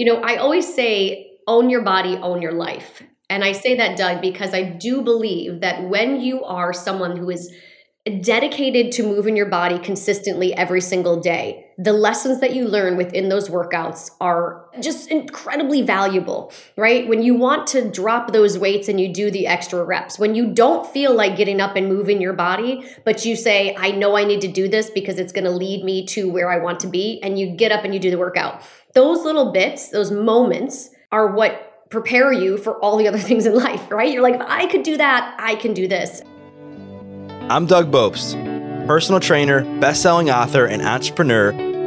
You know, I always say own your body, own your life. And I say that, Doug, because I do believe that when you are someone who is dedicated to moving your body consistently every single day, the lessons that you learn within those workouts are just incredibly valuable, right? When you want to drop those weights and you do the extra reps, when you don't feel like getting up and moving your body, but you say, I know I need to do this because it's going to lead me to where I want to be, and you get up and you do the workout. Those little bits, those moments are what prepare you for all the other things in life, right? You're like, if I could do that, I can do this. I'm Doug Bopst, personal trainer, best-selling author, and entrepreneur,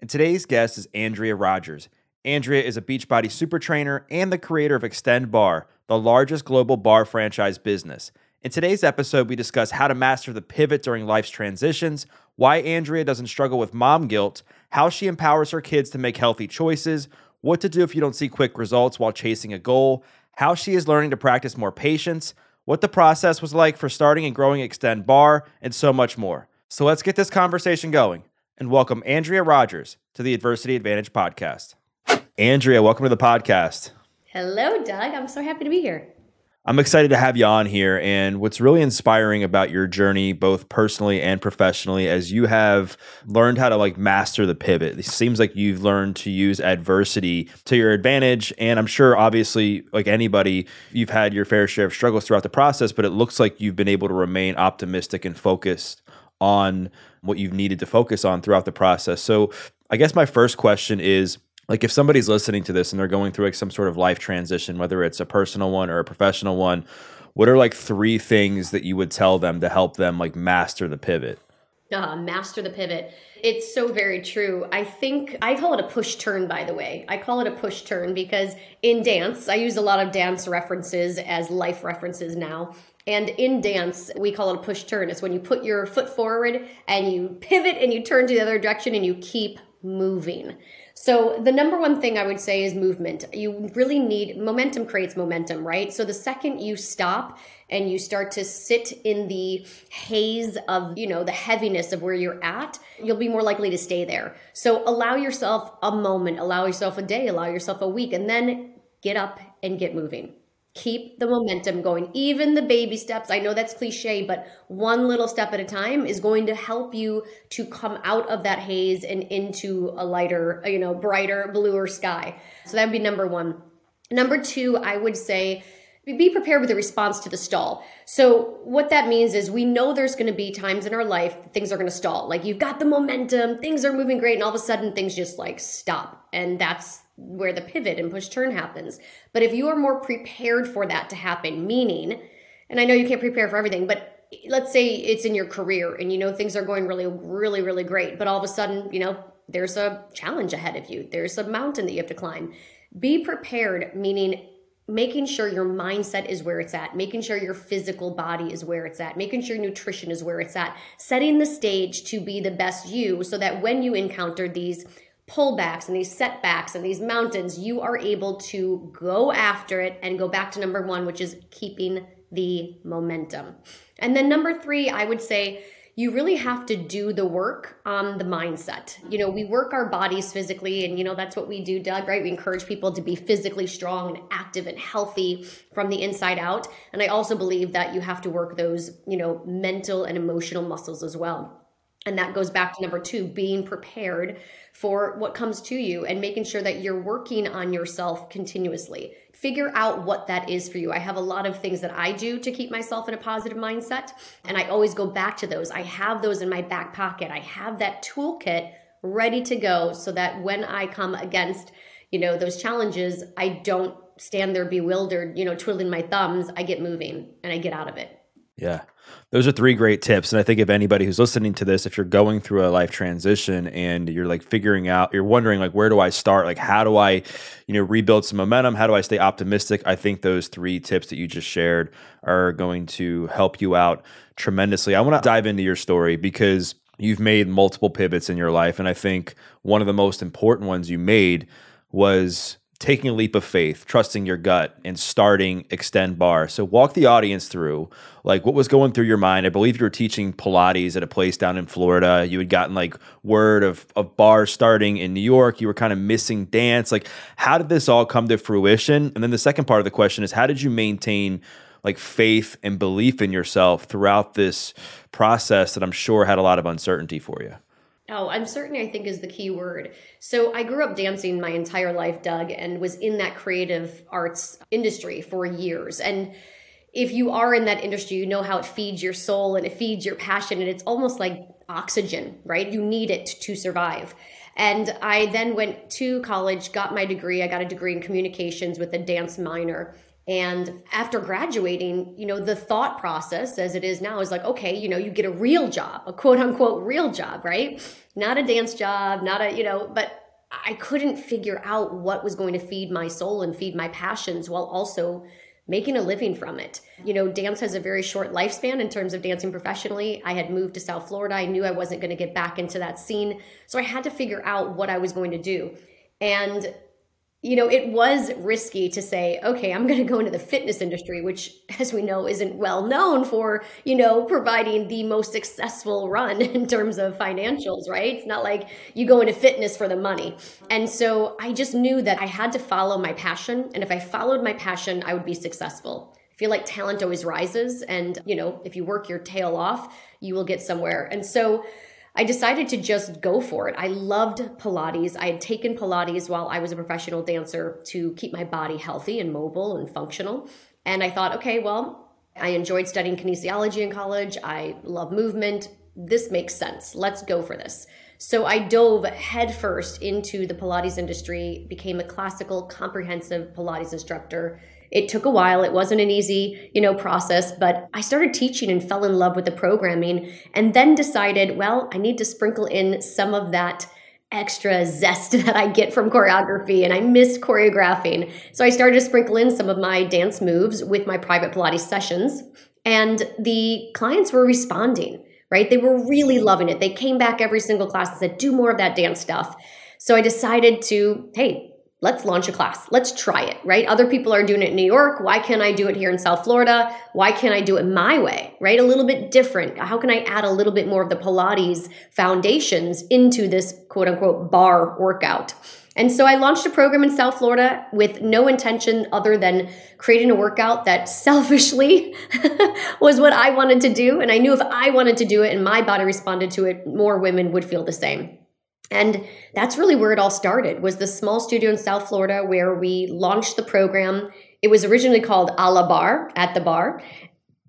and today's guest is Andrea Rogers. Andrea is a Beachbody super trainer and the creator of Xtend Barre, the largest global barre franchise business. In today's episode, we discuss how to master the pivot during life's transitions, why Andrea doesn't struggle with mom guilt, how she empowers her kids to make healthy choices, what to do if you don't see quick results while chasing a goal, how she is learning to practice more patience, what the process was like for starting and growing Xtend Barre, and so much more. So let's get this conversation going and welcome Andrea Rogers to the Adversity Advantage podcast. Andrea, welcome to the podcast. Hello, Doug. I'm so happy to be here. I'm excited to have you on here. And what's really inspiring about your journey, both personally and professionally, as you have learned how to like master the pivot. It seems like you've learned to use adversity to your advantage. And I'm sure, obviously, like anybody, you've had your fair share of struggles throughout the process, but it looks like you've been able to remain optimistic and focused on what you've needed to focus on throughout the process. So, I guess my first question is like if somebody's listening to this and they're going through like some sort of life transition whether it's a personal one or a professional one what are like three things that you would tell them to help them like master the pivot? Uh, master the pivot. It's so very true. I think i call it a push turn by the way. I call it a push turn because in dance i use a lot of dance references as life references now and in dance, we call it a push turn. It's when you put your foot forward and you pivot and you turn to the other direction and you keep moving. So, the number one thing I would say is movement. You really need momentum creates momentum, right? So, the second you stop and you start to sit in the haze of, you know, the heaviness of where you're at, you'll be more likely to stay there. So, allow yourself a moment, allow yourself a day, allow yourself a week, and then get up and get moving keep the momentum going even the baby steps i know that's cliche but one little step at a time is going to help you to come out of that haze and into a lighter you know brighter bluer sky so that would be number one number two i would say be prepared with a response to the stall. So, what that means is we know there's going to be times in our life things are going to stall. Like you've got the momentum, things are moving great, and all of a sudden things just like stop. And that's where the pivot and push turn happens. But if you are more prepared for that to happen, meaning, and I know you can't prepare for everything, but let's say it's in your career and you know things are going really, really, really great, but all of a sudden, you know, there's a challenge ahead of you, there's a mountain that you have to climb. Be prepared, meaning making sure your mindset is where it's at, making sure your physical body is where it's at, making sure nutrition is where it's at, setting the stage to be the best you so that when you encounter these pullbacks and these setbacks and these mountains, you are able to go after it and go back to number one, which is keeping the momentum. And then number three, I would say, you really have to do the work on the mindset. You know, we work our bodies physically, and you know, that's what we do, Doug, right? We encourage people to be physically strong and active and healthy from the inside out. And I also believe that you have to work those, you know, mental and emotional muscles as well. And that goes back to number two being prepared for what comes to you and making sure that you're working on yourself continuously. Figure out what that is for you. I have a lot of things that I do to keep myself in a positive mindset, and I always go back to those. I have those in my back pocket. I have that toolkit ready to go so that when I come against, you know, those challenges, I don't stand there bewildered, you know, twiddling my thumbs. I get moving and I get out of it. Yeah. Those are three great tips. And I think if anybody who's listening to this, if you're going through a life transition and you're like figuring out, you're wondering like, where do I start? Like, how do I, you know, rebuild some momentum? How do I stay optimistic? I think those three tips that you just shared are going to help you out tremendously. I want to dive into your story because you've made multiple pivots in your life. And I think one of the most important ones you made was taking a leap of faith, trusting your gut, and starting Xtend Barre. So walk the audience through like what was going through your mind. I believe you were teaching Pilates at a place down in Florida. You had gotten like word of of barres starting in New York. You were kind of missing dance. Like how did this all come to fruition? And then the second part of the question is how did you maintain like faith and belief in yourself throughout this process that I'm sure had a lot of uncertainty for you? Oh, uncertainty, I think, is the key word. So I grew up dancing my entire life, Doug, and was in that creative arts industry for years. And if you are in that industry, you know how it feeds your soul and it feeds your passion, and it's almost like oxygen, right? You need it to survive. And I then went to college, got my degree. I got a degree in communications with a dance minor. And after graduating, you know, the thought process as it is now is like, okay, you know, you get a real job, a quote unquote real job, right? Not a dance job, not a, you know, but I couldn't figure out what was going to feed my soul and feed my passions while also making a living from it. You know, dance has a very short lifespan in terms of dancing professionally. I had moved to South Florida. I knew I wasn't going to get back into that scene. So I had to figure out what I was going to do. And you know, it was risky to say, okay, I'm going to go into the fitness industry, which, as we know, isn't well known for, you know, providing the most successful run in terms of financials, right? It's not like you go into fitness for the money. And so I just knew that I had to follow my passion. And if I followed my passion, I would be successful. I feel like talent always rises. And, you know, if you work your tail off, you will get somewhere. And so, I decided to just go for it. I loved Pilates. I had taken Pilates while I was a professional dancer to keep my body healthy and mobile and functional. And I thought, okay, well, I enjoyed studying kinesiology in college. I love movement. This makes sense. Let's go for this. So I dove headfirst into the Pilates industry, became a classical comprehensive Pilates instructor it took a while. It wasn't an easy you know process but i started teaching and fell in love with the programming and then decided well i need to sprinkle in some of that extra zest that i get from choreography and i missed choreographing. So i started to sprinkle in some of my dance moves with my private pilates sessions and the clients were responding right? They were really loving it. They came back every single class and said do more of that dance stuff. So i decided to hey let's launch a class. Let's try it, right? Other people are doing it in New York. Why can't I do it here in South Florida? Why can't I do it my way, right? A little bit different. How can I add a little bit more of the Pilates foundations into this quote unquote barre workout? And so I launched a program in South Florida with no intention other than creating a workout that selfishly was what I wanted to do. And I knew if I wanted to do it and my body responded to it, more women would feel the same. And that's really where it all started was the small studio in South Florida where we launched the program. It was originally called A la Barre at the bar.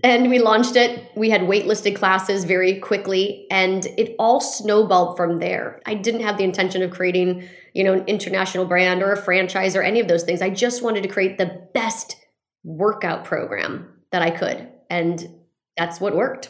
And we launched it. We had waitlisted classes very quickly and it all snowballed from there. I didn't have the intention of creating, you know, an international brand or a franchise or any of those things. I just wanted to create the best workout program that I could. And that's what worked.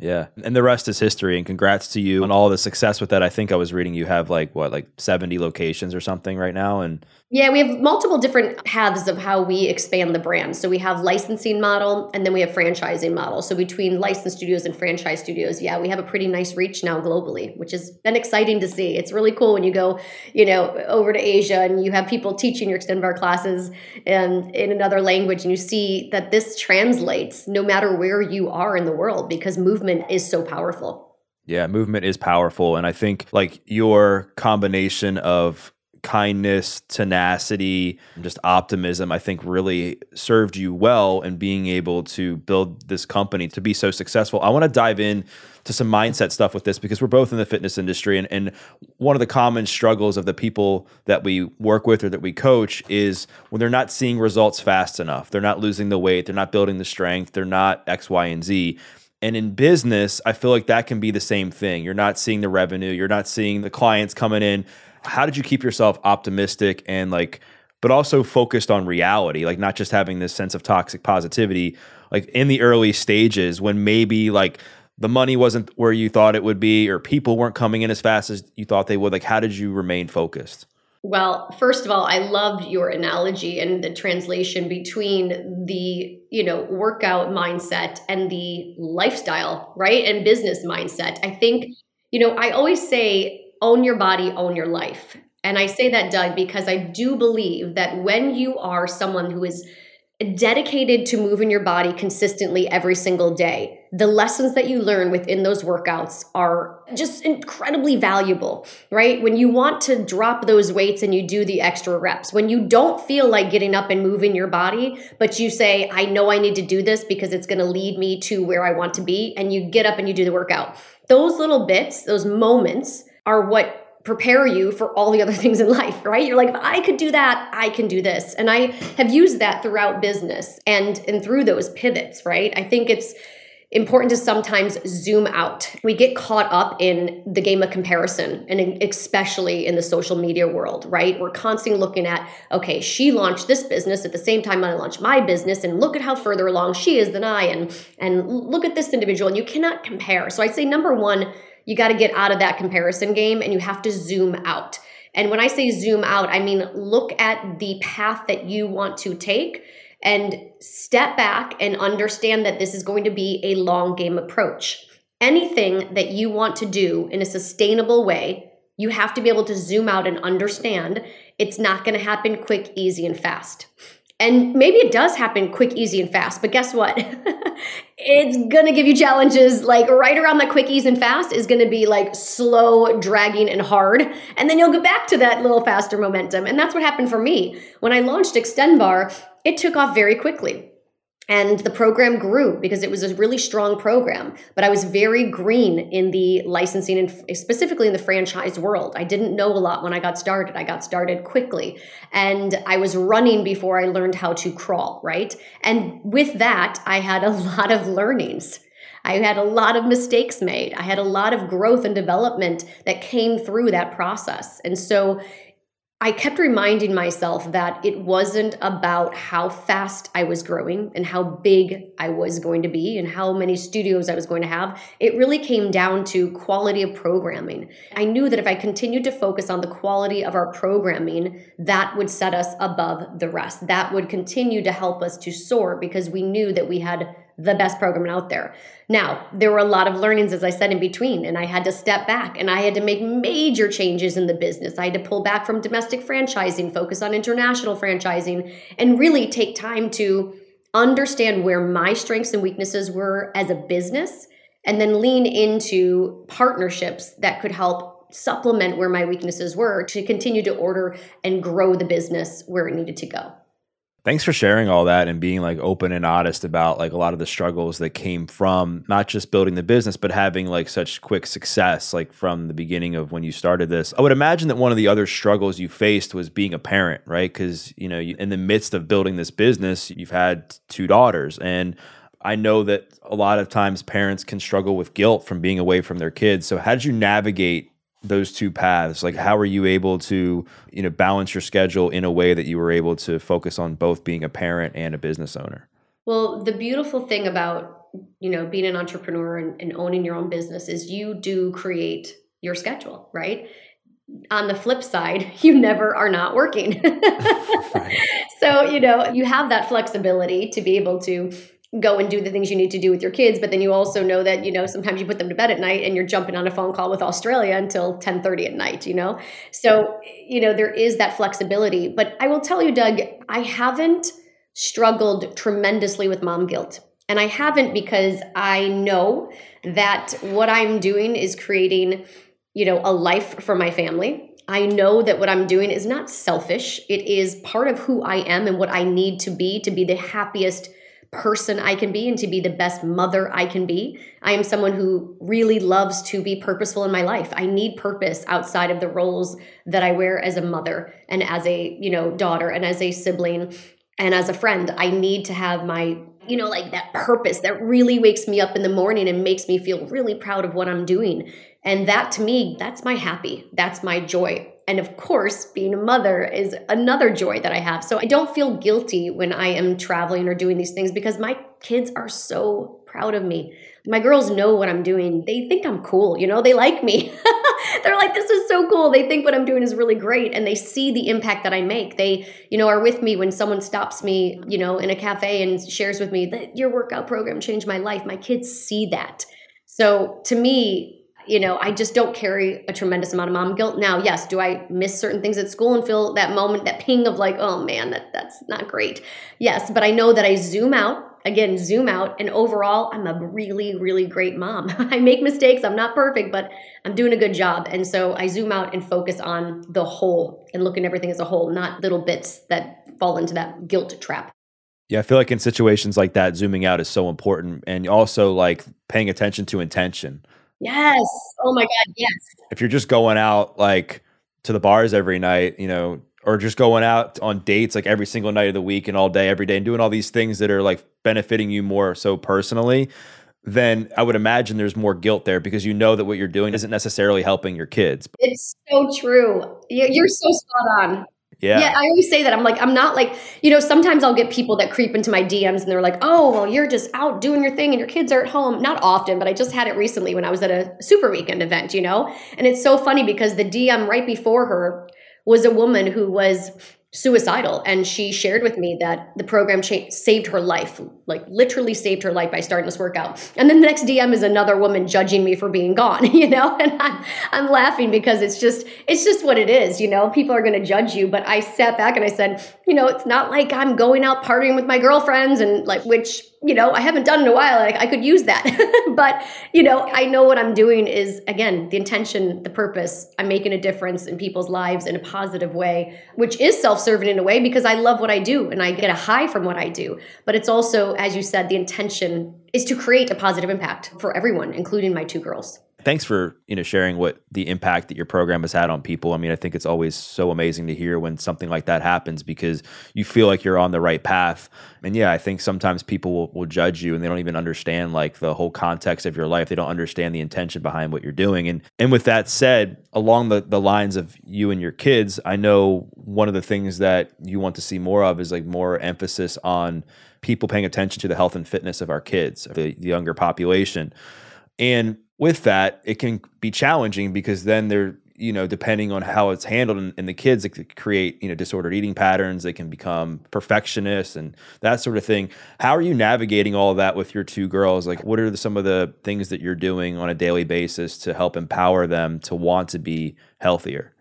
Yeah. And the rest is history. And congrats to you on all the success with that. I think I was reading you have like what, like 70 locations or something right now. And yeah, we have multiple different paths of how we expand the brand. So we have licensing model and then we have franchising model. So between licensed studios and franchise studios, yeah, we have a pretty nice reach now globally, which has been exciting to see. It's really cool when you go, you know, over to Asia and you have people teaching your Xtend Barre classes and in another language and you see that this translates no matter where you are in the world because movement is so powerful. Yeah, movement is powerful. And I think like your combination of kindness, tenacity, just optimism, I think really served you well in being able to build this company to be so successful. I want to dive in to some mindset stuff with this because we're both in the fitness industry and, and one of the common struggles of the people that we work with or that we coach is when they're not seeing results fast enough. They're not losing the weight, they're not building the strength, they're not X, Y, and Z. And in business, I feel like that can be the same thing. You're not seeing the revenue, you're not seeing the clients coming in how did you keep yourself optimistic and like but also focused on reality, like not just having this sense of toxic positivity, like in the early stages when maybe like the money wasn't where you thought it would be or people weren't coming in as fast as you thought they would? Like, how did you remain focused? Well, first of all, I loved your analogy and the translation between the, you know, workout mindset and the lifestyle, right? And business mindset. I think, you know, I always say own your body, own your life. And I say that, Doug, because I do believe that when you are someone who is dedicated to moving your body consistently every single day, the lessons that you learn within those workouts are just incredibly valuable, right? When you want to drop those weights and you do the extra reps, when you don't feel like getting up and moving your body, but you say, I know I need to do this because it's going to lead me to where I want to be, and you get up and you do the workout. Those little bits, those moments are what prepare you for all the other things in life, right? You're like, if I could do that, I can do this. And I have used that throughout business and and through those pivots, right? I think it's important to sometimes zoom out. We get caught up in the game of comparison and especially in the social media world, right? We're constantly looking at, okay, she launched this business at the same time I launched my business and look at how further along she is than I and and look at this individual and you cannot compare. So I'd say number 1, you got to get out of that comparison game and you have to zoom out. And when I say zoom out, I mean look at the path that you want to take and step back and understand that this is going to be a long game approach. Anything that you want to do in a sustainable way, you have to be able to zoom out and understand it's not going to happen quick, easy, and fast. And maybe it does happen quick, easy, and fast, but guess what? it's gonna give you challenges like right around that quick, easy, and fast is gonna be like slow, dragging, and hard. And then you'll get back to that little faster momentum. And that's what happened for me. When I launched Xtend Barre, it took off very quickly. And the program grew because it was a really strong program. But I was very green in the licensing and specifically in the franchise world. I didn't know a lot when I got started. I got started quickly. And I was running before I learned how to crawl, right? And with that, I had a lot of learnings. I had a lot of mistakes made. I had a lot of growth and development that came through that process. And so I kept reminding myself that it wasn't about how fast I was growing and how big I was going to be and how many studios I was going to have. It really came down to quality of programming. I knew that if I continued to focus on the quality of our programming, that would set us above the rest. That would continue to help us to soar because we knew that we had the best program out there. Now, there were a lot of learnings, as I said, in between, and I had to step back and I had to make major changes in the business. I had to pull back from domestic franchising, focus on international franchising, and really take time to understand where my strengths and weaknesses were as a business, and then lean into partnerships that could help supplement where my weaknesses were to continue to order and grow the business where it needed to go. Thanks for sharing all that and being like open and honest about like a lot of the struggles that came from not just building the business but having like such quick success like from the beginning of when you started this. I would imagine that one of the other struggles you faced was being a parent, right? Cuz you know, you, in the midst of building this business, you've had two daughters and I know that a lot of times parents can struggle with guilt from being away from their kids. So how did you navigate those two paths like how are you able to you know balance your schedule in a way that you were able to focus on both being a parent and a business owner well the beautiful thing about you know being an entrepreneur and, and owning your own business is you do create your schedule right on the flip side, you never are not working. right. So, you know, you have that flexibility to be able to go and do the things you need to do with your kids but then you also know that you know sometimes you put them to bed at night and you're jumping on a phone call with australia until 10.30 at night you know? So you know there is that flexibility. But i will tell you doug i haven't struggled tremendously with mom guilt. And i haven't because i know that what i'm doing is creating you know a life for my family. I know that what I'm doing is not selfish. It is part of who I am and what I need to be to be the happiest person I can be and to be the best mother I can be. I am someone who really loves to be purposeful in my life. I need purpose outside of the roles that I wear as a mother and as a, you know, daughter and as a sibling and as a friend. I need to have my you know, like that purpose that really wakes me up in the morning and makes me feel really proud of what I'm doing. And that to me, that's my happy. That's my joy. And of course, being a mother is another joy that I have. So I don't feel guilty when I am traveling or doing these things because my kids are so proud of me. My girls know what I'm doing. They think I'm cool, you know, they like me. They're like, this is so cool. They think what I'm doing is really great and they see the impact that I make. They, you know, are with me when someone stops me, you know, in a cafe and shares with me that your workout program changed my life. My kids see that. So to me, you know, I just don't carry a tremendous amount of mom guilt. Now, yes, do I miss certain things at school and feel that moment, that ping of like, oh man, that that's not great. Yes, but I know that I zoom out, again, zoom out, and overall, I'm a really, really great mom. I make mistakes, I'm not perfect, but I'm doing a good job. And so I zoom out and focus on the whole and look at everything as a whole, not little bits that fall into that guilt trap. Yeah, I feel like in situations like that, zooming out is so important and also like paying attention to intention Yes. Oh my God. Yes. If you're just going out like to the bars every night, you know, or just going out on dates like every single night of the week and all day, every day, and doing all these things that are like benefiting you more so personally, then I would imagine there's more guilt there because you know that what you're doing isn't necessarily helping your kids. It's so true. You're so spot on. Yeah. Yeah, I always say that. I'm like, I'm not like, you know, sometimes I'll get people that creep into my DMs and they're like, oh, well, you're just out doing your thing and your kids are at home. Not often, but I just had it recently when I was at a super weekend event, you know? And it's so funny because the DM right before her was a woman who was suicidal and she shared with me that the program cha- saved her life like literally saved her life by starting this workout and then the next dm is another woman judging me for being gone you know and i'm, I'm laughing because it's just it's just what it is you know people are going to judge you but i sat back and i said you know it's not like i'm going out partying with my girlfriends and like which you know, I haven't done in a while. Like I could use that. but, you know, I know what I'm doing is again, the intention, the purpose. I'm making a difference in people's lives in a positive way, which is self-serving in a way because I love what I do and I get a high from what I do. But it's also, as you said, the intention is to create a positive impact for everyone, including my two girls thanks for you know sharing what the impact that your program has had on people. I mean, I think it's always so amazing to hear when something like that happens because you feel like you're on the right path. And yeah, I think sometimes people will, will judge you and they don't even understand like the whole context of your life. They don't understand the intention behind what you're doing. And and with that said, along the, the lines of you and your kids, I know one of the things that you want to see more of is like more emphasis on people paying attention to the health and fitness of our kids, the, the younger population. And with that, it can be challenging because then they're, you know, depending on how it's handled in the kids, it could create, you know, disordered eating patterns. They can become perfectionists and that sort of thing. How are you navigating all of that with your two girls? Like, what are the, some of the things that you're doing on a daily basis to help empower them to want to be healthier?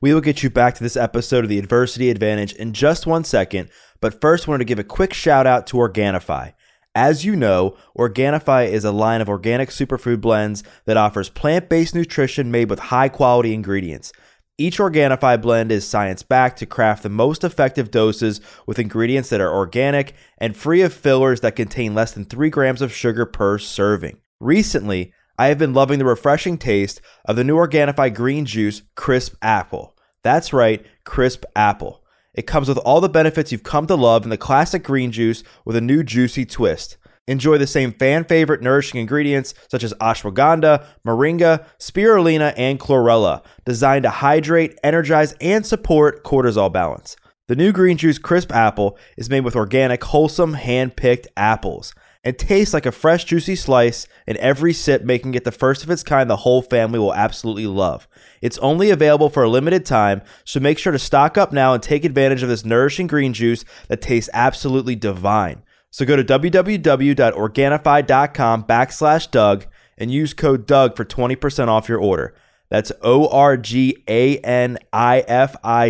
We will get you back to this episode of the Adversity Advantage in just one second, but first, wanted to give a quick shout out to Organifi. As you know, Organifi is a line of organic superfood blends that offers plant based nutrition made with high quality ingredients. Each Organifi blend is science backed to craft the most effective doses with ingredients that are organic and free of fillers that contain less than 3 grams of sugar per serving. Recently, I have been loving the refreshing taste of the new Organifi green juice, Crisp Apple. That's right, Crisp Apple. It comes with all the benefits you've come to love in the classic green juice with a new juicy twist. Enjoy the same fan favorite nourishing ingredients such as ashwagandha, moringa, spirulina, and chlorella, designed to hydrate, energize, and support cortisol balance. The new green juice crisp apple is made with organic, wholesome, hand picked apples and tastes like a fresh, juicy slice, and every sip making it the first of its kind the whole family will absolutely love. It's only available for a limited time, so make sure to stock up now and take advantage of this nourishing green juice that tastes absolutely divine. So go to www.organifi.com backslash Doug and use code Doug for 20% off your order. That's O-R-G-A-N-I-F-I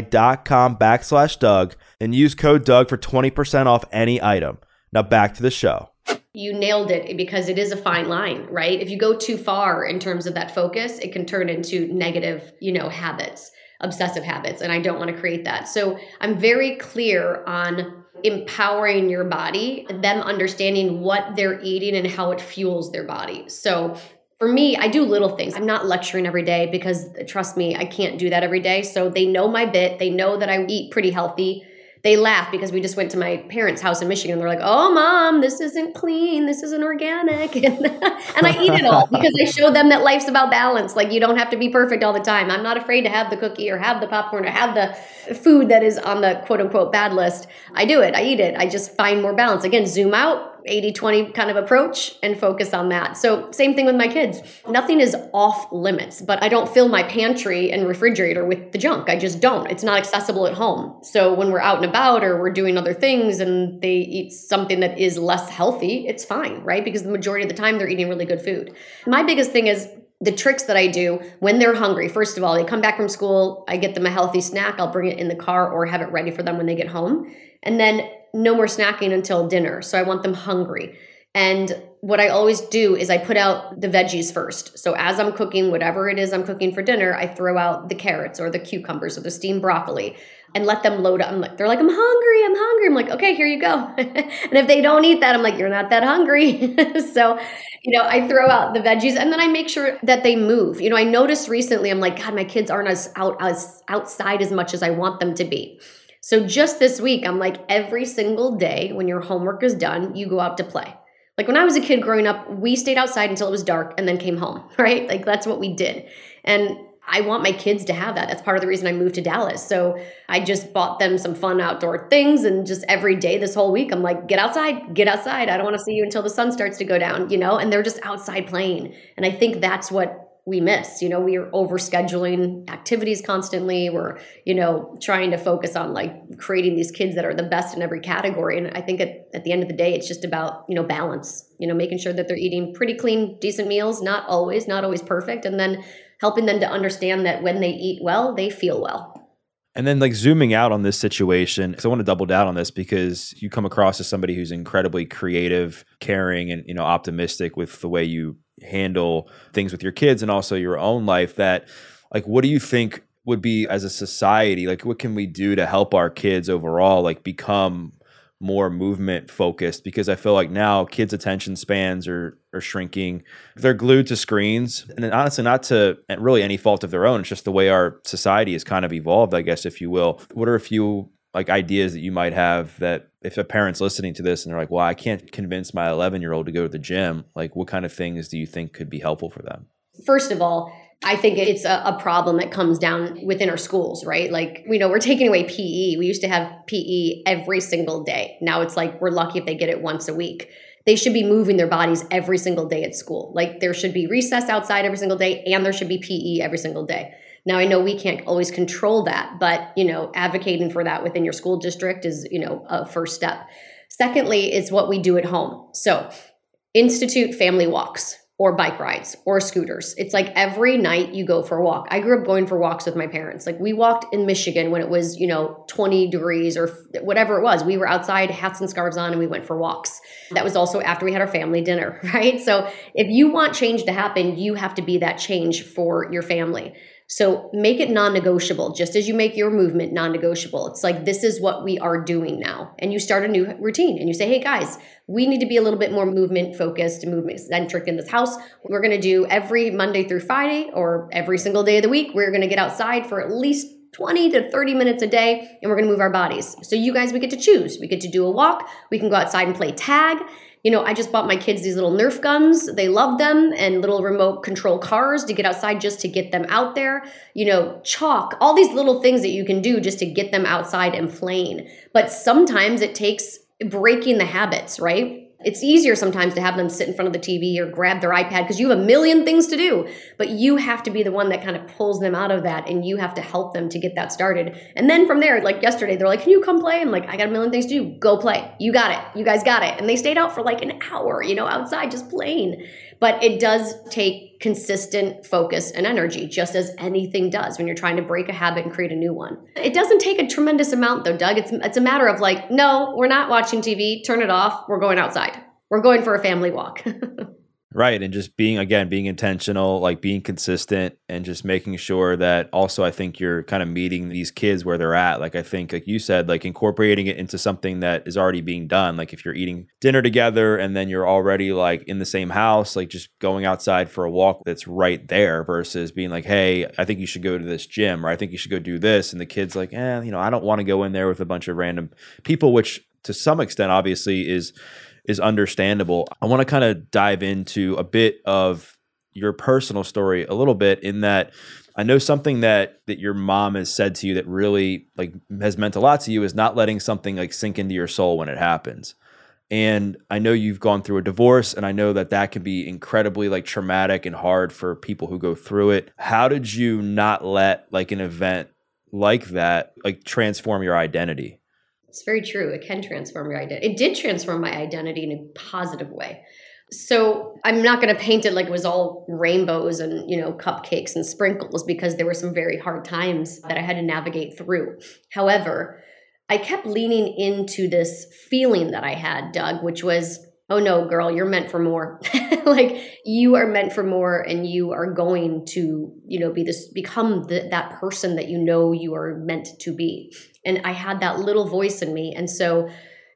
dot com backslash Doug and use code Doug for 20% off any item. Now back to the show you nailed it because it is a fine line, right? If you go too far in terms of that focus, it can turn into negative, you know, habits, obsessive habits, and I don't want to create that. So, I'm very clear on empowering your body, them understanding what they're eating and how it fuels their body. So, for me, I do little things. I'm not lecturing every day because trust me, I can't do that every day. So they know my bit. They know that I eat pretty healthy they laugh because we just went to my parents' house in Michigan. and They're like, "Oh, mom, this isn't clean. This isn't organic," and, and I eat it all because I show them that life's about balance. Like you don't have to be perfect all the time. I'm not afraid to have the cookie or have the popcorn or have the food that is on the quote unquote bad list. I do it. I eat it. I just find more balance. Again, zoom out, 80 20 kind of approach and focus on that. So, same thing with my kids. Nothing is off limits, but I don't fill my pantry and refrigerator with the junk. I just don't. It's not accessible at home. So, when we're out and about or we're doing other things and they eat something that is less healthy, it's fine, right? Because the majority of the time they're eating really good food. My biggest thing is the tricks that I do when they're hungry. First of all, they come back from school, I get them a healthy snack. I'll bring it in the car or have it ready for them when they get home. And then no more snacking until dinner. So I want them hungry. And what I always do is I put out the veggies first. So as I'm cooking whatever it is I'm cooking for dinner, I throw out the carrots or the cucumbers or the steamed broccoli and let them load up. I'm like, they're like, I'm hungry, I'm hungry. I'm like, okay, here you go. and if they don't eat that, I'm like, you're not that hungry. so, you know, I throw out the veggies and then I make sure that they move. You know, I noticed recently, I'm like, God, my kids aren't as out as outside as much as I want them to be. So just this week, I'm like, every single day when your homework is done, you go out to play. Like when I was a kid growing up, we stayed outside until it was dark and then came home, right? Like that's what we did. And I want my kids to have that. That's part of the reason I moved to Dallas. So I just bought them some fun outdoor things. And just every day this whole week, I'm like, get outside, get outside. I don't want to see you until the sun starts to go down, you know? And they're just outside playing. And I think that's what we miss. You know, we are over scheduling activities constantly. We're, you know, trying to focus on like creating these kids that are the best in every category. And I think at, at the end of the day, it's just about, you know, balance, you know, making sure that they're eating pretty clean, decent meals, not always, not always perfect. And then helping them to understand that when they eat well, they feel well. And then, like zooming out on this situation, because I want to double down on this because you come across as somebody who's incredibly creative, caring, and you know optimistic with the way you handle things with your kids and also your own life that like what do you think would be as a society like what can we do to help our kids overall like become more movement focused because I feel like now kids' attention spans are are shrinking. They're glued to screens, and honestly, not to really any fault of their own. It's just the way our society has kind of evolved, I guess, if you will. What are a few like ideas that you might have that if a parent's listening to this and they're like, well, I can't convince my 11 year old to go to the gym, like what kind of things do you think could be helpful for them? First of all, I think it's a, a, problem that comes down within our schools, right? Like, you know, we're taking away PE. We used to have PE every single day. Now it's like we're lucky if they get it once a week. They should be moving their bodies every single day at school. Like, there should be recess outside every single day, and there should be PE every single day. Now I know we can't always control that, but you know, advocating for that within your school district is, you know, a first step. Secondly, is what we do at home. So, institute family walks or bike rides or scooters. It's like every night you go for a walk. I grew up going for walks with my parents. Like we walked in Michigan when it was, you know, 20 degrees or whatever it was. We were outside, hats and scarves on, and we went for walks. That was also after we had our family dinner, right? So if you want change to happen, you have to be that change for your family. So make it non negotiable, just as you make your movement non negotiable. It's like, this is what we are doing now. And you start a new routine and you say, hey guys, we need to be a little bit more movement focused, movement centric in this house. We're going to do every Monday through Friday or every single day of the week, we're going to get outside for at least 20 to 30 minutes a day and we're going to move our bodies. So you guys we get to choose. We get to do a walk, we can go outside and play tag you know, I just bought my kids these little Nerf guns. They love them and little remote control cars to get outside just to get them out there. You know, chalk, all these little things that you can do just to get them outside and playing. But sometimes it takes breaking the habits, right? It's easier sometimes to have them sit in front of the TV or grab their iPad because you have a million things to do, but you have to be the one that kind of pulls them out of that and you have to help them to get that started. And then from there, like yesterday, they're like, Can you come play? I'm like, I got a million things to do. Go play. You got it. You guys got it. And they stayed out for like an hour, you know, outside just playing. But it does take consistent focus and energy, just as anything does when you're trying to break a habit and create a new one. It doesn't take a tremendous amount though, Doug. It's, it's a matter of like, no, we're not watching TV, turn it off, we're going outside. We're going for a family walk. Right. And just being, again, being intentional, like being consistent and just making sure that also I think you're kind of meeting these kids where they're at. Like, I think, like you said, like incorporating it into something that is already being done. Like, if you're eating dinner together and then you're already like in the same house, like just going outside for a walk that's right there versus being like, hey, I think you should go to this gym or I think you should go do this. And the kid's like, eh, you know, I don't want to go in there with a bunch of random people, which to some extent obviously is is understandable. I want to kind of dive into a bit of your personal story a little bit in that I know something that that your mom has said to you that really like has meant a lot to you is not letting something like sink into your soul when it happens. And I know you've gone through a divorce and I know that that can be incredibly like traumatic and hard for people who go through it. How did you not let like an event like that like transform your identity? It's very true. It can transform your identity. It did transform my identity in a positive way. So I'm not going to paint it like it was all rainbows and you know cupcakes and sprinkles because there were some very hard times that I had to navigate through. However, I kept leaning into this feeling that I had, Doug, which was oh no, girl, you're meant for more. like you are meant for more and you are going to, you know, be this, become the, that person that you know you are meant to be. And I had that little voice in me. And so,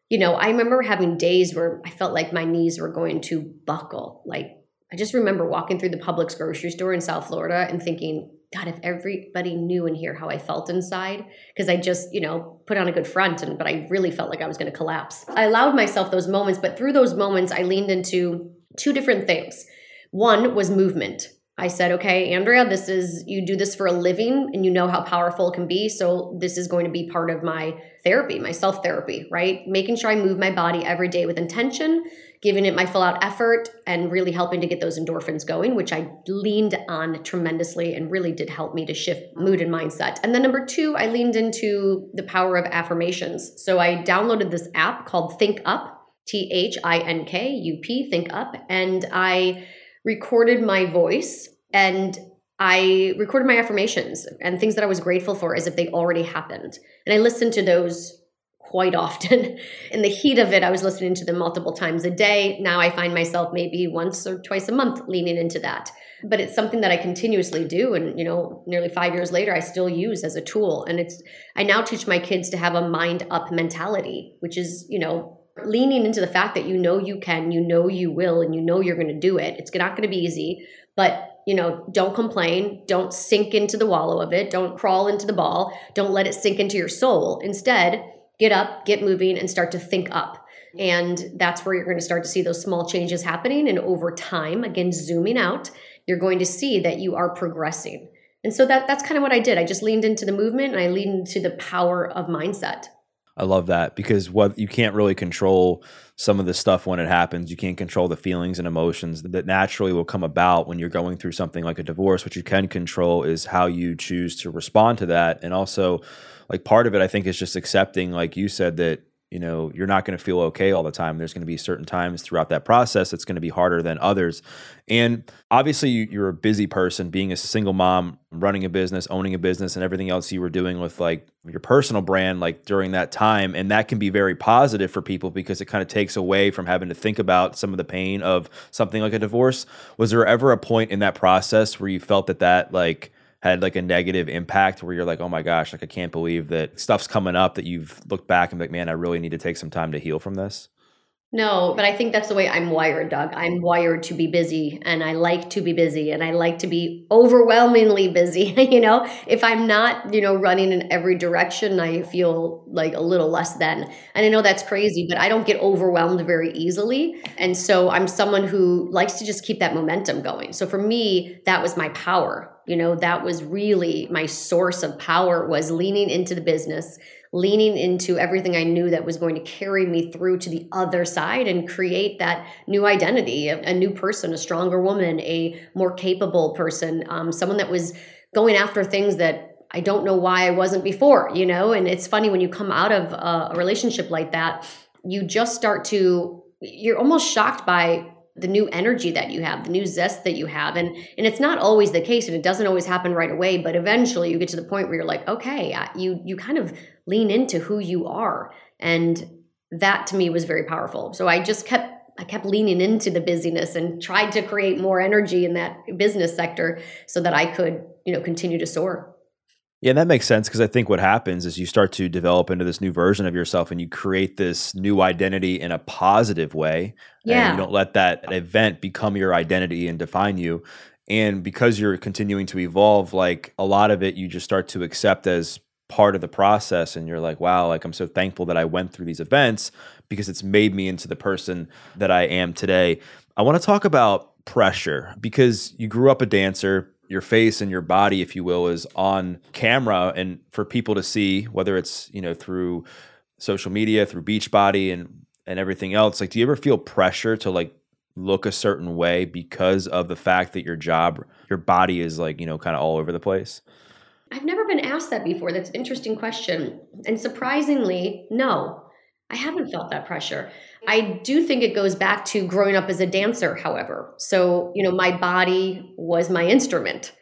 you know, I remember having days where I felt like my knees were going to buckle. Like I just remember walking through the Publix grocery store in South Florida and thinking, God, if everybody knew in here how I felt inside, because I just, you know, put on a good front, and but I really felt like I was going to collapse. I allowed myself those moments, but through those moments, I leaned into two different things. One was movement. I said, okay, Andrea, this is, you do this for a living and you know how powerful it can be. So this is going to be part of my therapy, my self therapy, right? Making sure I move my body every day with intention, giving it my full out effort, and really helping to get those endorphins going, which I leaned on tremendously and really did help me to shift mood and mindset. And then number two, I leaned into the power of affirmations. So I downloaded this app called Think Up, T H I N K U P, Think Up, and I recorded my voice and I recorded my affirmations and things that I was grateful for as if they already happened. And I listened to those quite often. In the heat of it, I was listening to them multiple times a day. Now I find myself maybe once or twice a month leaning into that. But it's something that I continuously do. And, you know, nearly five years later, I still use as a tool. And it's, I now teach my kids to have a mind up mentality, which is, you know, leaning into the fact that you know you can, you know you will, and you know you're going to do it. It's not going to be easy, but you know, don't complain, don't sink into the wallow of it, don't crawl into the ball, don't let it sink into your soul. Instead, get up, get moving and start to think up. And that's where you're going to start to see those small changes happening and over time, again zooming out, you're going to see that you are progressing. And so that that's kind of what I did. I just leaned into the movement and I leaned into the power of mindset. I love that because what you can't really control some of the stuff when it happens. You can't control the feelings and emotions that naturally will come about when you're going through something like a divorce. What you can control is how you choose to respond to that. And also, like part of it, I think, is just accepting, like you said, that you know you're not going to feel okay all the time. There's going to be certain times throughout that process that's going to be harder than others. And obviously you're a busy person being a single mom running a business owning a business and everything else you were doing with like your personal brand like during that time. And that can be very positive for people because it kind of takes away from having to think about some of the pain of something like a divorce. Was there ever a point in that process where you felt that that like had like a negative impact where you're like, oh my gosh, like I can't believe that stuff's coming up that you've looked back and like, man, I really need to take some time to heal from this? No, but I think that's the way I'm wired, Doug. I'm wired to be busy and I like to be busy and I like to be overwhelmingly busy. you know, if I'm not, you know, running in every direction, I feel like a little less than. And I know that's crazy, but I don't get overwhelmed very easily. And so I'm someone who likes to just keep that momentum going. So for me, that was my power you know that was really my source of power was leaning into the business leaning into everything I knew that was going to carry me through to the other side and create that new identity, a, a new person, a stronger woman, a more capable person, um, someone that was going after things that I don't know why I wasn't before, you know? And it's funny when you come out of a, a relationship like that, you just start to, you're almost shocked by the new energy that you have the new zest that you have and and it's not always the case and it doesn't always happen right away but eventually you get to the point where you're like okay you you kind of lean into who you are and that to me was very powerful so i just kept I kept leaning into the busyness and tried to create more energy in that business sector so that I could, you know, continue to soar. Yeah, and that makes sense because I think what happens is you start to develop into this new version of yourself and you create this new identity in a positive way. Yeah. And you don't let that event become your identity and define you. And because you're continuing to evolve, like a lot of it you just start to accept as part of the process and you're like, wow, like I'm so thankful that I went through these events because it's made me into the person that I am today. I want to talk about pressure because you grew up a dancer, your face and your body if you will is on camera and for people to see whether it's you know through social media through beachbody and and everything else like do you ever feel pressure to like look a certain way because of the fact that your job your body is like you know kind of all over the place? I've never been asked that before. That's an interesting question. And surprisingly no. I haven't felt that pressure. I do think it goes back to growing up as a dancer, however. So, you know, my body was my instrument.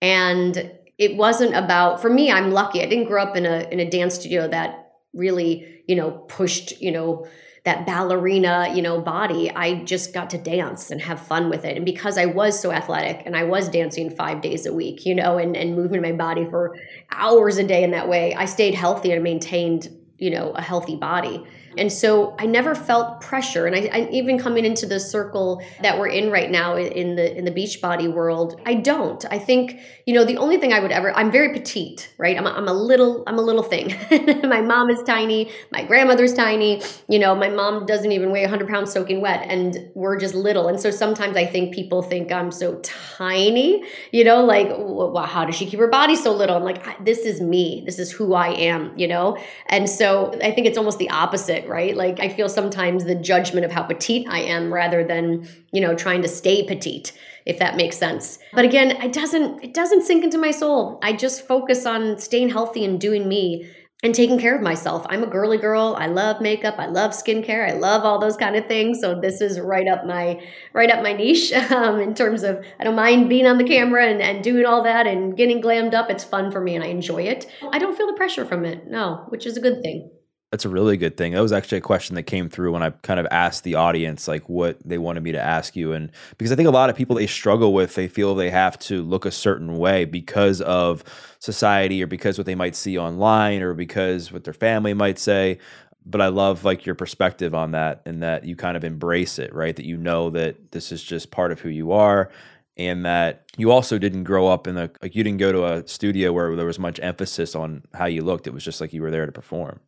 And it wasn't about for me, I'm lucky. I didn't grow up in a in a dance studio that really, you know, pushed, you know, that ballerina, you know, body. I just got to dance and have fun with it. And because I was so athletic and I was dancing five days a week, you know, and, and moving my body for hours a day in that way, I stayed healthy and maintained you know a healthy body and so i never felt pressure. And I, I, even coming into the circle that we're in right now in the in the beachbody world i don't. I think you know the only thing i would ever i'm very petite right? I'm a, I'm a little i'm a little thing. My mom is tiny. My grandmother's tiny. You know my mom doesn't even weigh 100 pounds soaking wet and we're just little. And so sometimes i think people think i'm so tiny you know like well, how does she keep her body so little? I'm like this is me. This is who i am you know? And so so I think it's almost the opposite, right? Like I feel sometimes the judgment of how petite I am rather than, you know, trying to stay petite, if that makes sense. But again, it doesn't it doesn't sink into my soul. I just focus on staying healthy and doing me and taking care of myself. I'm a girly girl. I love makeup. I love skincare. I love all those kind of things. So this is right up my right up my niche um, in terms of I don't mind being on the camera and, and doing all that and getting glammed up. It's fun for me and I enjoy it. I don't feel the pressure from it. No, which is a good thing. That's a really good thing. That was actually a question that came through when I kind of asked the audience like what they wanted me to ask you and because I think a lot of people they struggle with they feel they have to look a certain way because of society or because what they might see online or because what their family might say but I love like your perspective on that and that you kind of embrace it, right? That you know that this is just part of who you are and that you also didn't grow up in a like you didn't go to a studio where there was much emphasis on how you looked. It was just like you were there to perform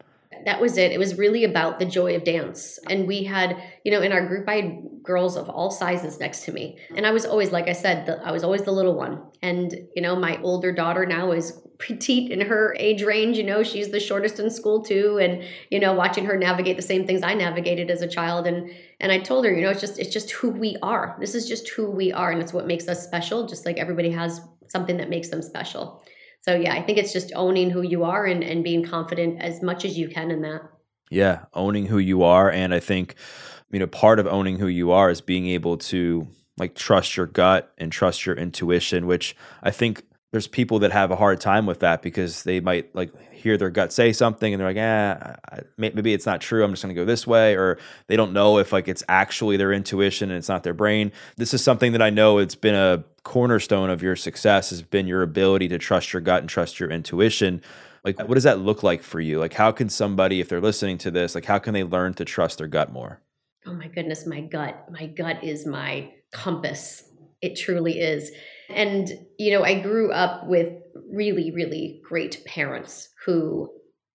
that was it. It was really about the joy of dance. And we had, you know, in our group, I had girls of all sizes next to me. And I was always, like I said, the, I was always the little one. And, you know, my older daughter now is petite in her age range. You know, she's the shortest in school too. And, you know, watching her navigate the same things I navigated as a child. And, and I told her, you know, it's just, it's just who we are. This is just who we are. And it's what makes us special, just like everybody has something that makes them special. So yeah, I think it's just owning who you are and, and being confident as much as you can in that. Yeah, owning who you are. And I think, you know, part of owning who you are is being able to like trust your gut and trust your intuition, which I think there's people that have a hard time with that because they might like hear their gut say something and they're like, eh, maybe it's not true. I'm just going to go this way. Or they don't know if like it's actually their intuition and it's not their brain. This is something that I know it's been a cornerstone of your success has been your ability to trust your gut and trust your intuition like what does that look like for you like how can somebody if they're listening to this like how can they learn to trust their gut more oh my goodness my gut my gut is my compass it truly is and you know i grew up with really really great parents who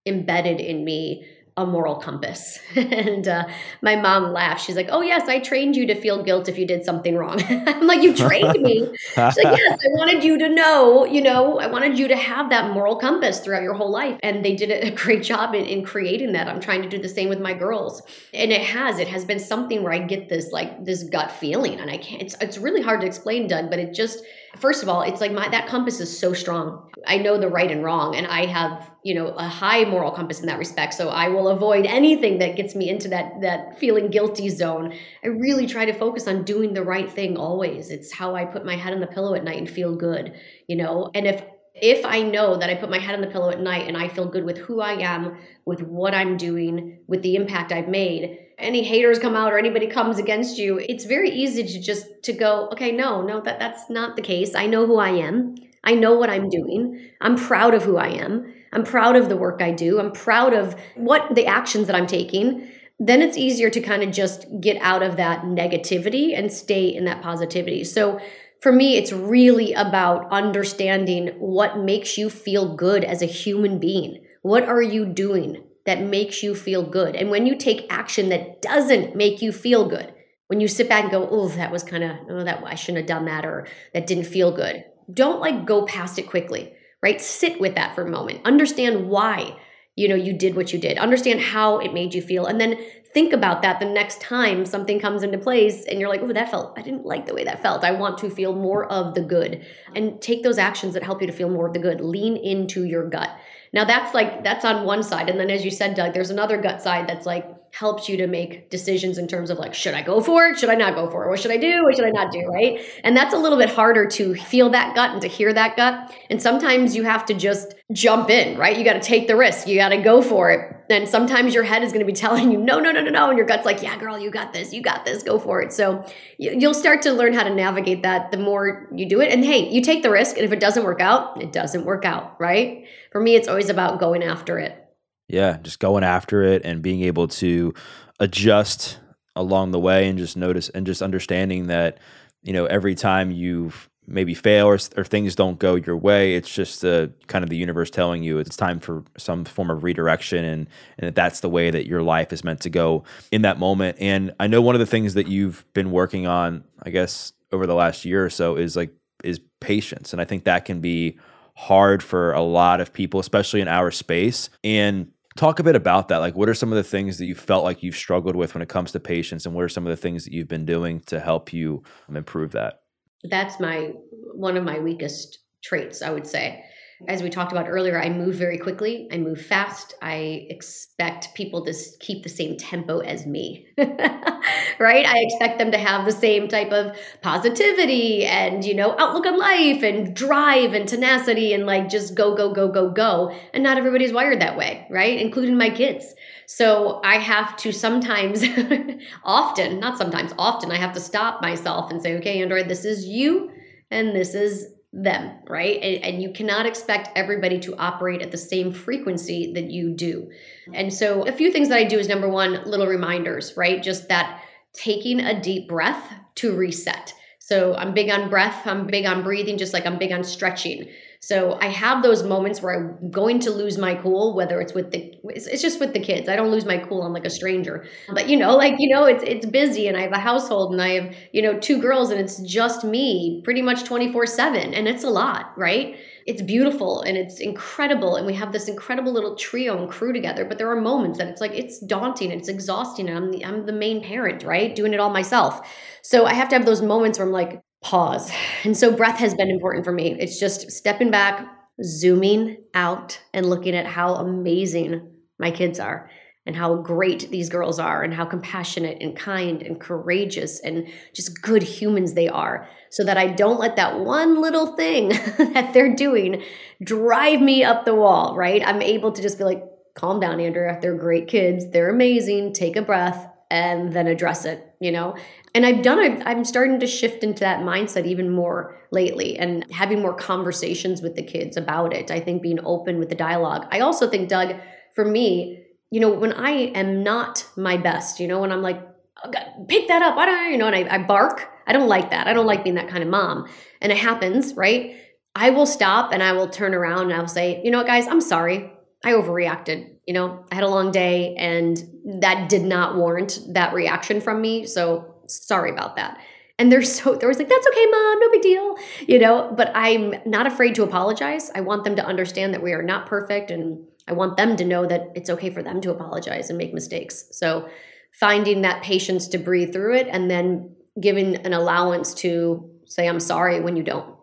embedded in me a moral compass. and uh, my mom laughed. She's like, "Oh yes, I trained you to feel guilt if you did something wrong." I'm like, "You trained me?" She's like, "Yes, I wanted you to know. You know, I wanted you to have that moral compass throughout your whole life." And they did a great job in, in creating that. I'm trying to do the same with my girls, and it has. It has been something where I get this like this gut feeling, and I can't. It's it's really hard to explain, Doug, but it just first of all, it's like my that compass is so strong. I know the right and wrong, and I have you know a high moral compass in that respect. So I will avoid anything that gets me into that that feeling guilty zone. I really try to focus on doing the right thing always. It's how I put my head on the pillow at night and feel good, you know. And if If I know that I put my head on the pillow at night and I feel good with who I am, with what I'm doing, with the impact I've made, any haters come out or anybody comes against you, it's very easy to just to go, okay, no, no, that that's not the case. I know who I am. I know what I'm doing. I'm proud of who I am. I'm proud of the work I do. I'm proud of what the actions that I'm taking. Then it's easier to kind of just get out of that negativity and stay in that positivity. So for me, it's really about understanding what makes you feel good as a human being. What are you doing that makes you feel good? And when you take action that doesn't make you feel good, when you sit back and go, oh, that was kind of, oh, that I shouldn't have done that, or that didn't feel good. Don't like go past it quickly, right? Sit with that for a moment. Understand why you know you did what you did understand how it made you feel and then think about that the next time something comes into place and you're like oh that felt i didn't like the way that felt. I want to feel more of the good. And take those actions that help you to feel more of the good. Lean into your gut. Now that's like that's on one side. And then as you said doug there's another gut side that's like helps you to make decisions in terms of like, should I go for it? Should I not go for it? What should I do? What should I not do? Right. And that's a little bit harder to feel that gut and to hear that gut. And sometimes you have to just jump in, right? You got to take the risk. You got to go for it. And sometimes your head is going to be telling you, no, no, no, no, no. And your gut's like, yeah, girl, you got this. You got this. Go for it. So you'll start to learn how to navigate that the more you do it. And hey, you take the risk. And if it doesn't work out, it doesn't work out, right? For me, it's always about going after it. Yeah, just going after it and being able to adjust along the way and just notice and just understanding that you know every time you maybe fail or, or things don't go your way it's just the kind of the universe telling you it's time for some form of redirection and and that that's the way that your life is meant to go in that moment. And i know one of the things that you've been working on i guess over the last year or so is like is patience. And i think that can be hard for a lot of people especially in our space. And Talk a bit about that. Like, what are some of the things that you felt like you've struggled with when it comes to patience, and what are some of the things that you've been doing to help you um, improve that? That's my one of my weakest traits, I would say as we talked about earlier, I move very quickly. I move fast. I expect people to keep the same tempo as me, right? I expect them to have the same type of positivity and, you know, outlook on life and drive and tenacity and like just go, go, go, go, go. And not everybody's wired that way, right? Including my kids. So I have to sometimes, often, not sometimes, often, I have to stop myself and say, okay, Andrea, this is you and this is them, right? And, and, you cannot expect everybody to operate at the same frequency that you do. And so, a few things that I do is number one, little reminders, right? Just that taking a deep breath to reset. So, I'm big on breath, I'm big on breathing, just like I'm big on stretching. So I have those moments where I'm going to lose my cool, whether it's with the, it's, just with the kids. I don't lose my cool on like a stranger, but you know, like, you know, it's, it's busy and I have a household and I have, you know, two girls and it's just me pretty much 24 seven. And it's a lot, right? It's beautiful and it's incredible. And we have this incredible little trio and crew together. But there are moments that it's like, it's daunting, it's exhausting. And I'm the, I'm the main parent, right? Doing it all myself. So I have to have those moments where I'm like, pause. And so breath has been important for me. It's just stepping back, zooming out, and looking at how amazing my kids are and how great these girls are and how compassionate and kind and courageous and just good humans they are so that I don't let that one little thing that they're doing drive me up the wall, right? I'm able to just be like, calm down, Andrea. They're great kids. They're amazing. Take a breath and then address it, you know? And I've done it, I'm starting to shift into that mindset even more lately and having more conversations with the kids about it. I think being open with the dialogue. I also think, Doug, for me, you know, when I am not my best, you know, when I'm like, oh, God, pick that up, I don't you know, and I, I bark, I don't like that. I don't like being that kind of mom. And it happens, right? I will stop and I will turn around and I'll say, you know what, guys, I'm sorry. I overreacted. You know, I had a long day and that did not warrant that reaction from me. So sorry about that. And they're so, they're always like, that's okay, mom, no big deal. You know, but I'm not afraid to apologize. I want them to understand that we are not perfect and I want them to know that it's okay for them to apologize and make mistakes. So finding that patience to breathe through it and then giving an allowance to say, I'm sorry when you don't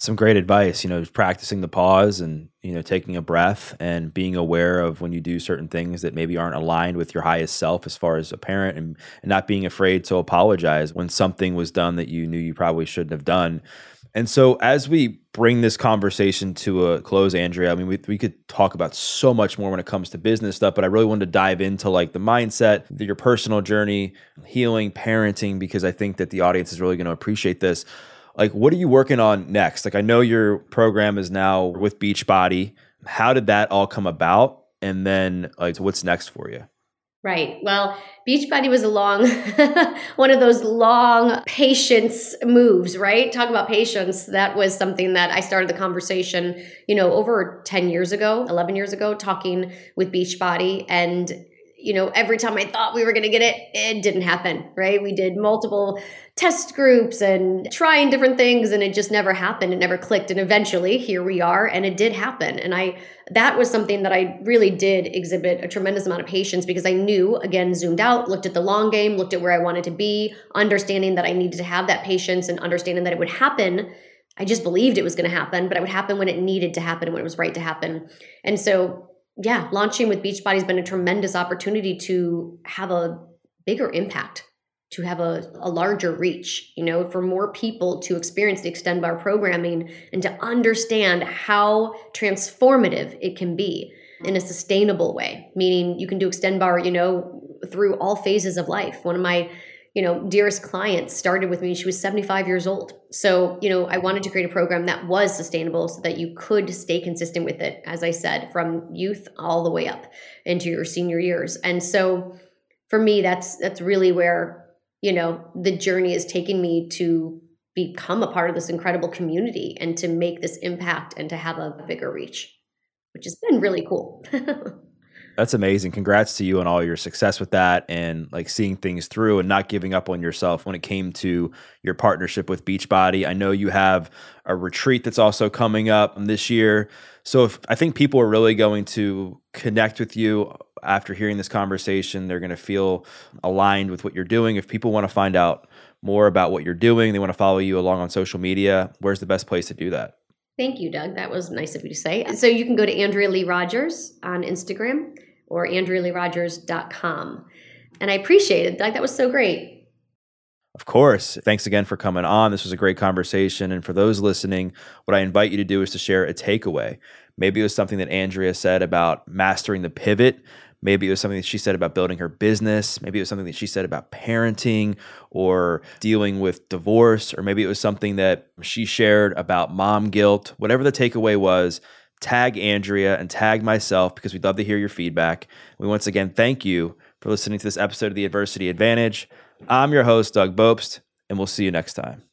some great advice you know practicing the pause and you know taking a breath and being aware of when you do certain things that maybe aren't aligned with your highest self as far as a parent and, and not being afraid to apologize when something was done that you knew you probably shouldn't have done And so, as we bring this conversation to a close, Andrea, I mean, we, we could talk about so much more when it comes to business stuff, but I really wanted to dive into like the mindset, your personal journey, healing, parenting, because I think that the audience is really going to appreciate this. Like, what are you working on next? Like, I know your program is now with Beachbody. How did that all come about? And then, like, what's next for you? Right. Well, Beachbody was a long, one of those long patience moves, right? Talk about patience. That was something that I started the conversation, you know, over 10 years ago, 11 years ago, talking with Beachbody. And you know, every time I thought we were going to get it, it didn't happen, right? We did multiple test groups and trying different things and it just never happened. It never clicked. And eventually here we are and it did happen. And I, that was something that I really did exhibit a tremendous amount of patience because I knew, again, zoomed out, looked at the long game, looked at where I wanted to be, understanding that I needed to have that patience and understanding that it would happen. I just believed it was going to happen, but it would happen when it needed to happen, when it was right to happen. And so yeah, launching with Beachbody has been a tremendous opportunity to have a bigger impact, to have a, a larger reach, you know, for more people to experience the Xtend Barre programming and to understand how transformative it can be in a sustainable way, meaning you can do Xtend Barre, you know, through all phases of life. One of my you know, dearest client started with me. She was 75 years old. So, you know, I wanted to create a program that was sustainable so that you could stay consistent with it, as I said, from youth all the way up into your senior years. And so for me, that's that's really where, you know, the journey is taking me to become a part of this incredible community and to make this impact and to have a bigger reach, which has been really cool. That's amazing. Congrats to you on all your success with that and like seeing things through and not giving up on yourself when it came to your partnership with Beachbody. I know you have a retreat that's also coming up this year. So if I think people are really going to connect with you after hearing this conversation, they're going to feel aligned with what you're doing. If people want to find out more about what you're doing, they want to follow you along on social media, where's the best place to do that? Thank you, Doug. That was nice of you to say. So you can go to Andrea Lee Rogers on Instagram or andrealeerogers.com. And I appreciate it. Like, that was so great. Of course. Thanks again for coming on. This was a great conversation. And for those listening, what I invite you to do is to share a takeaway. Maybe it was something that Andrea said about mastering the pivot. Maybe it was something that she said about building her business. Maybe it was something that she said about parenting or dealing with divorce. Or maybe it was something that she shared about mom guilt. Whatever the takeaway was, tag Andrea and tag myself because we'd love to hear your feedback. We once again thank you for listening to this episode of The Adversity Advantage. I'm your host, Doug Bopst, and we'll see you next time.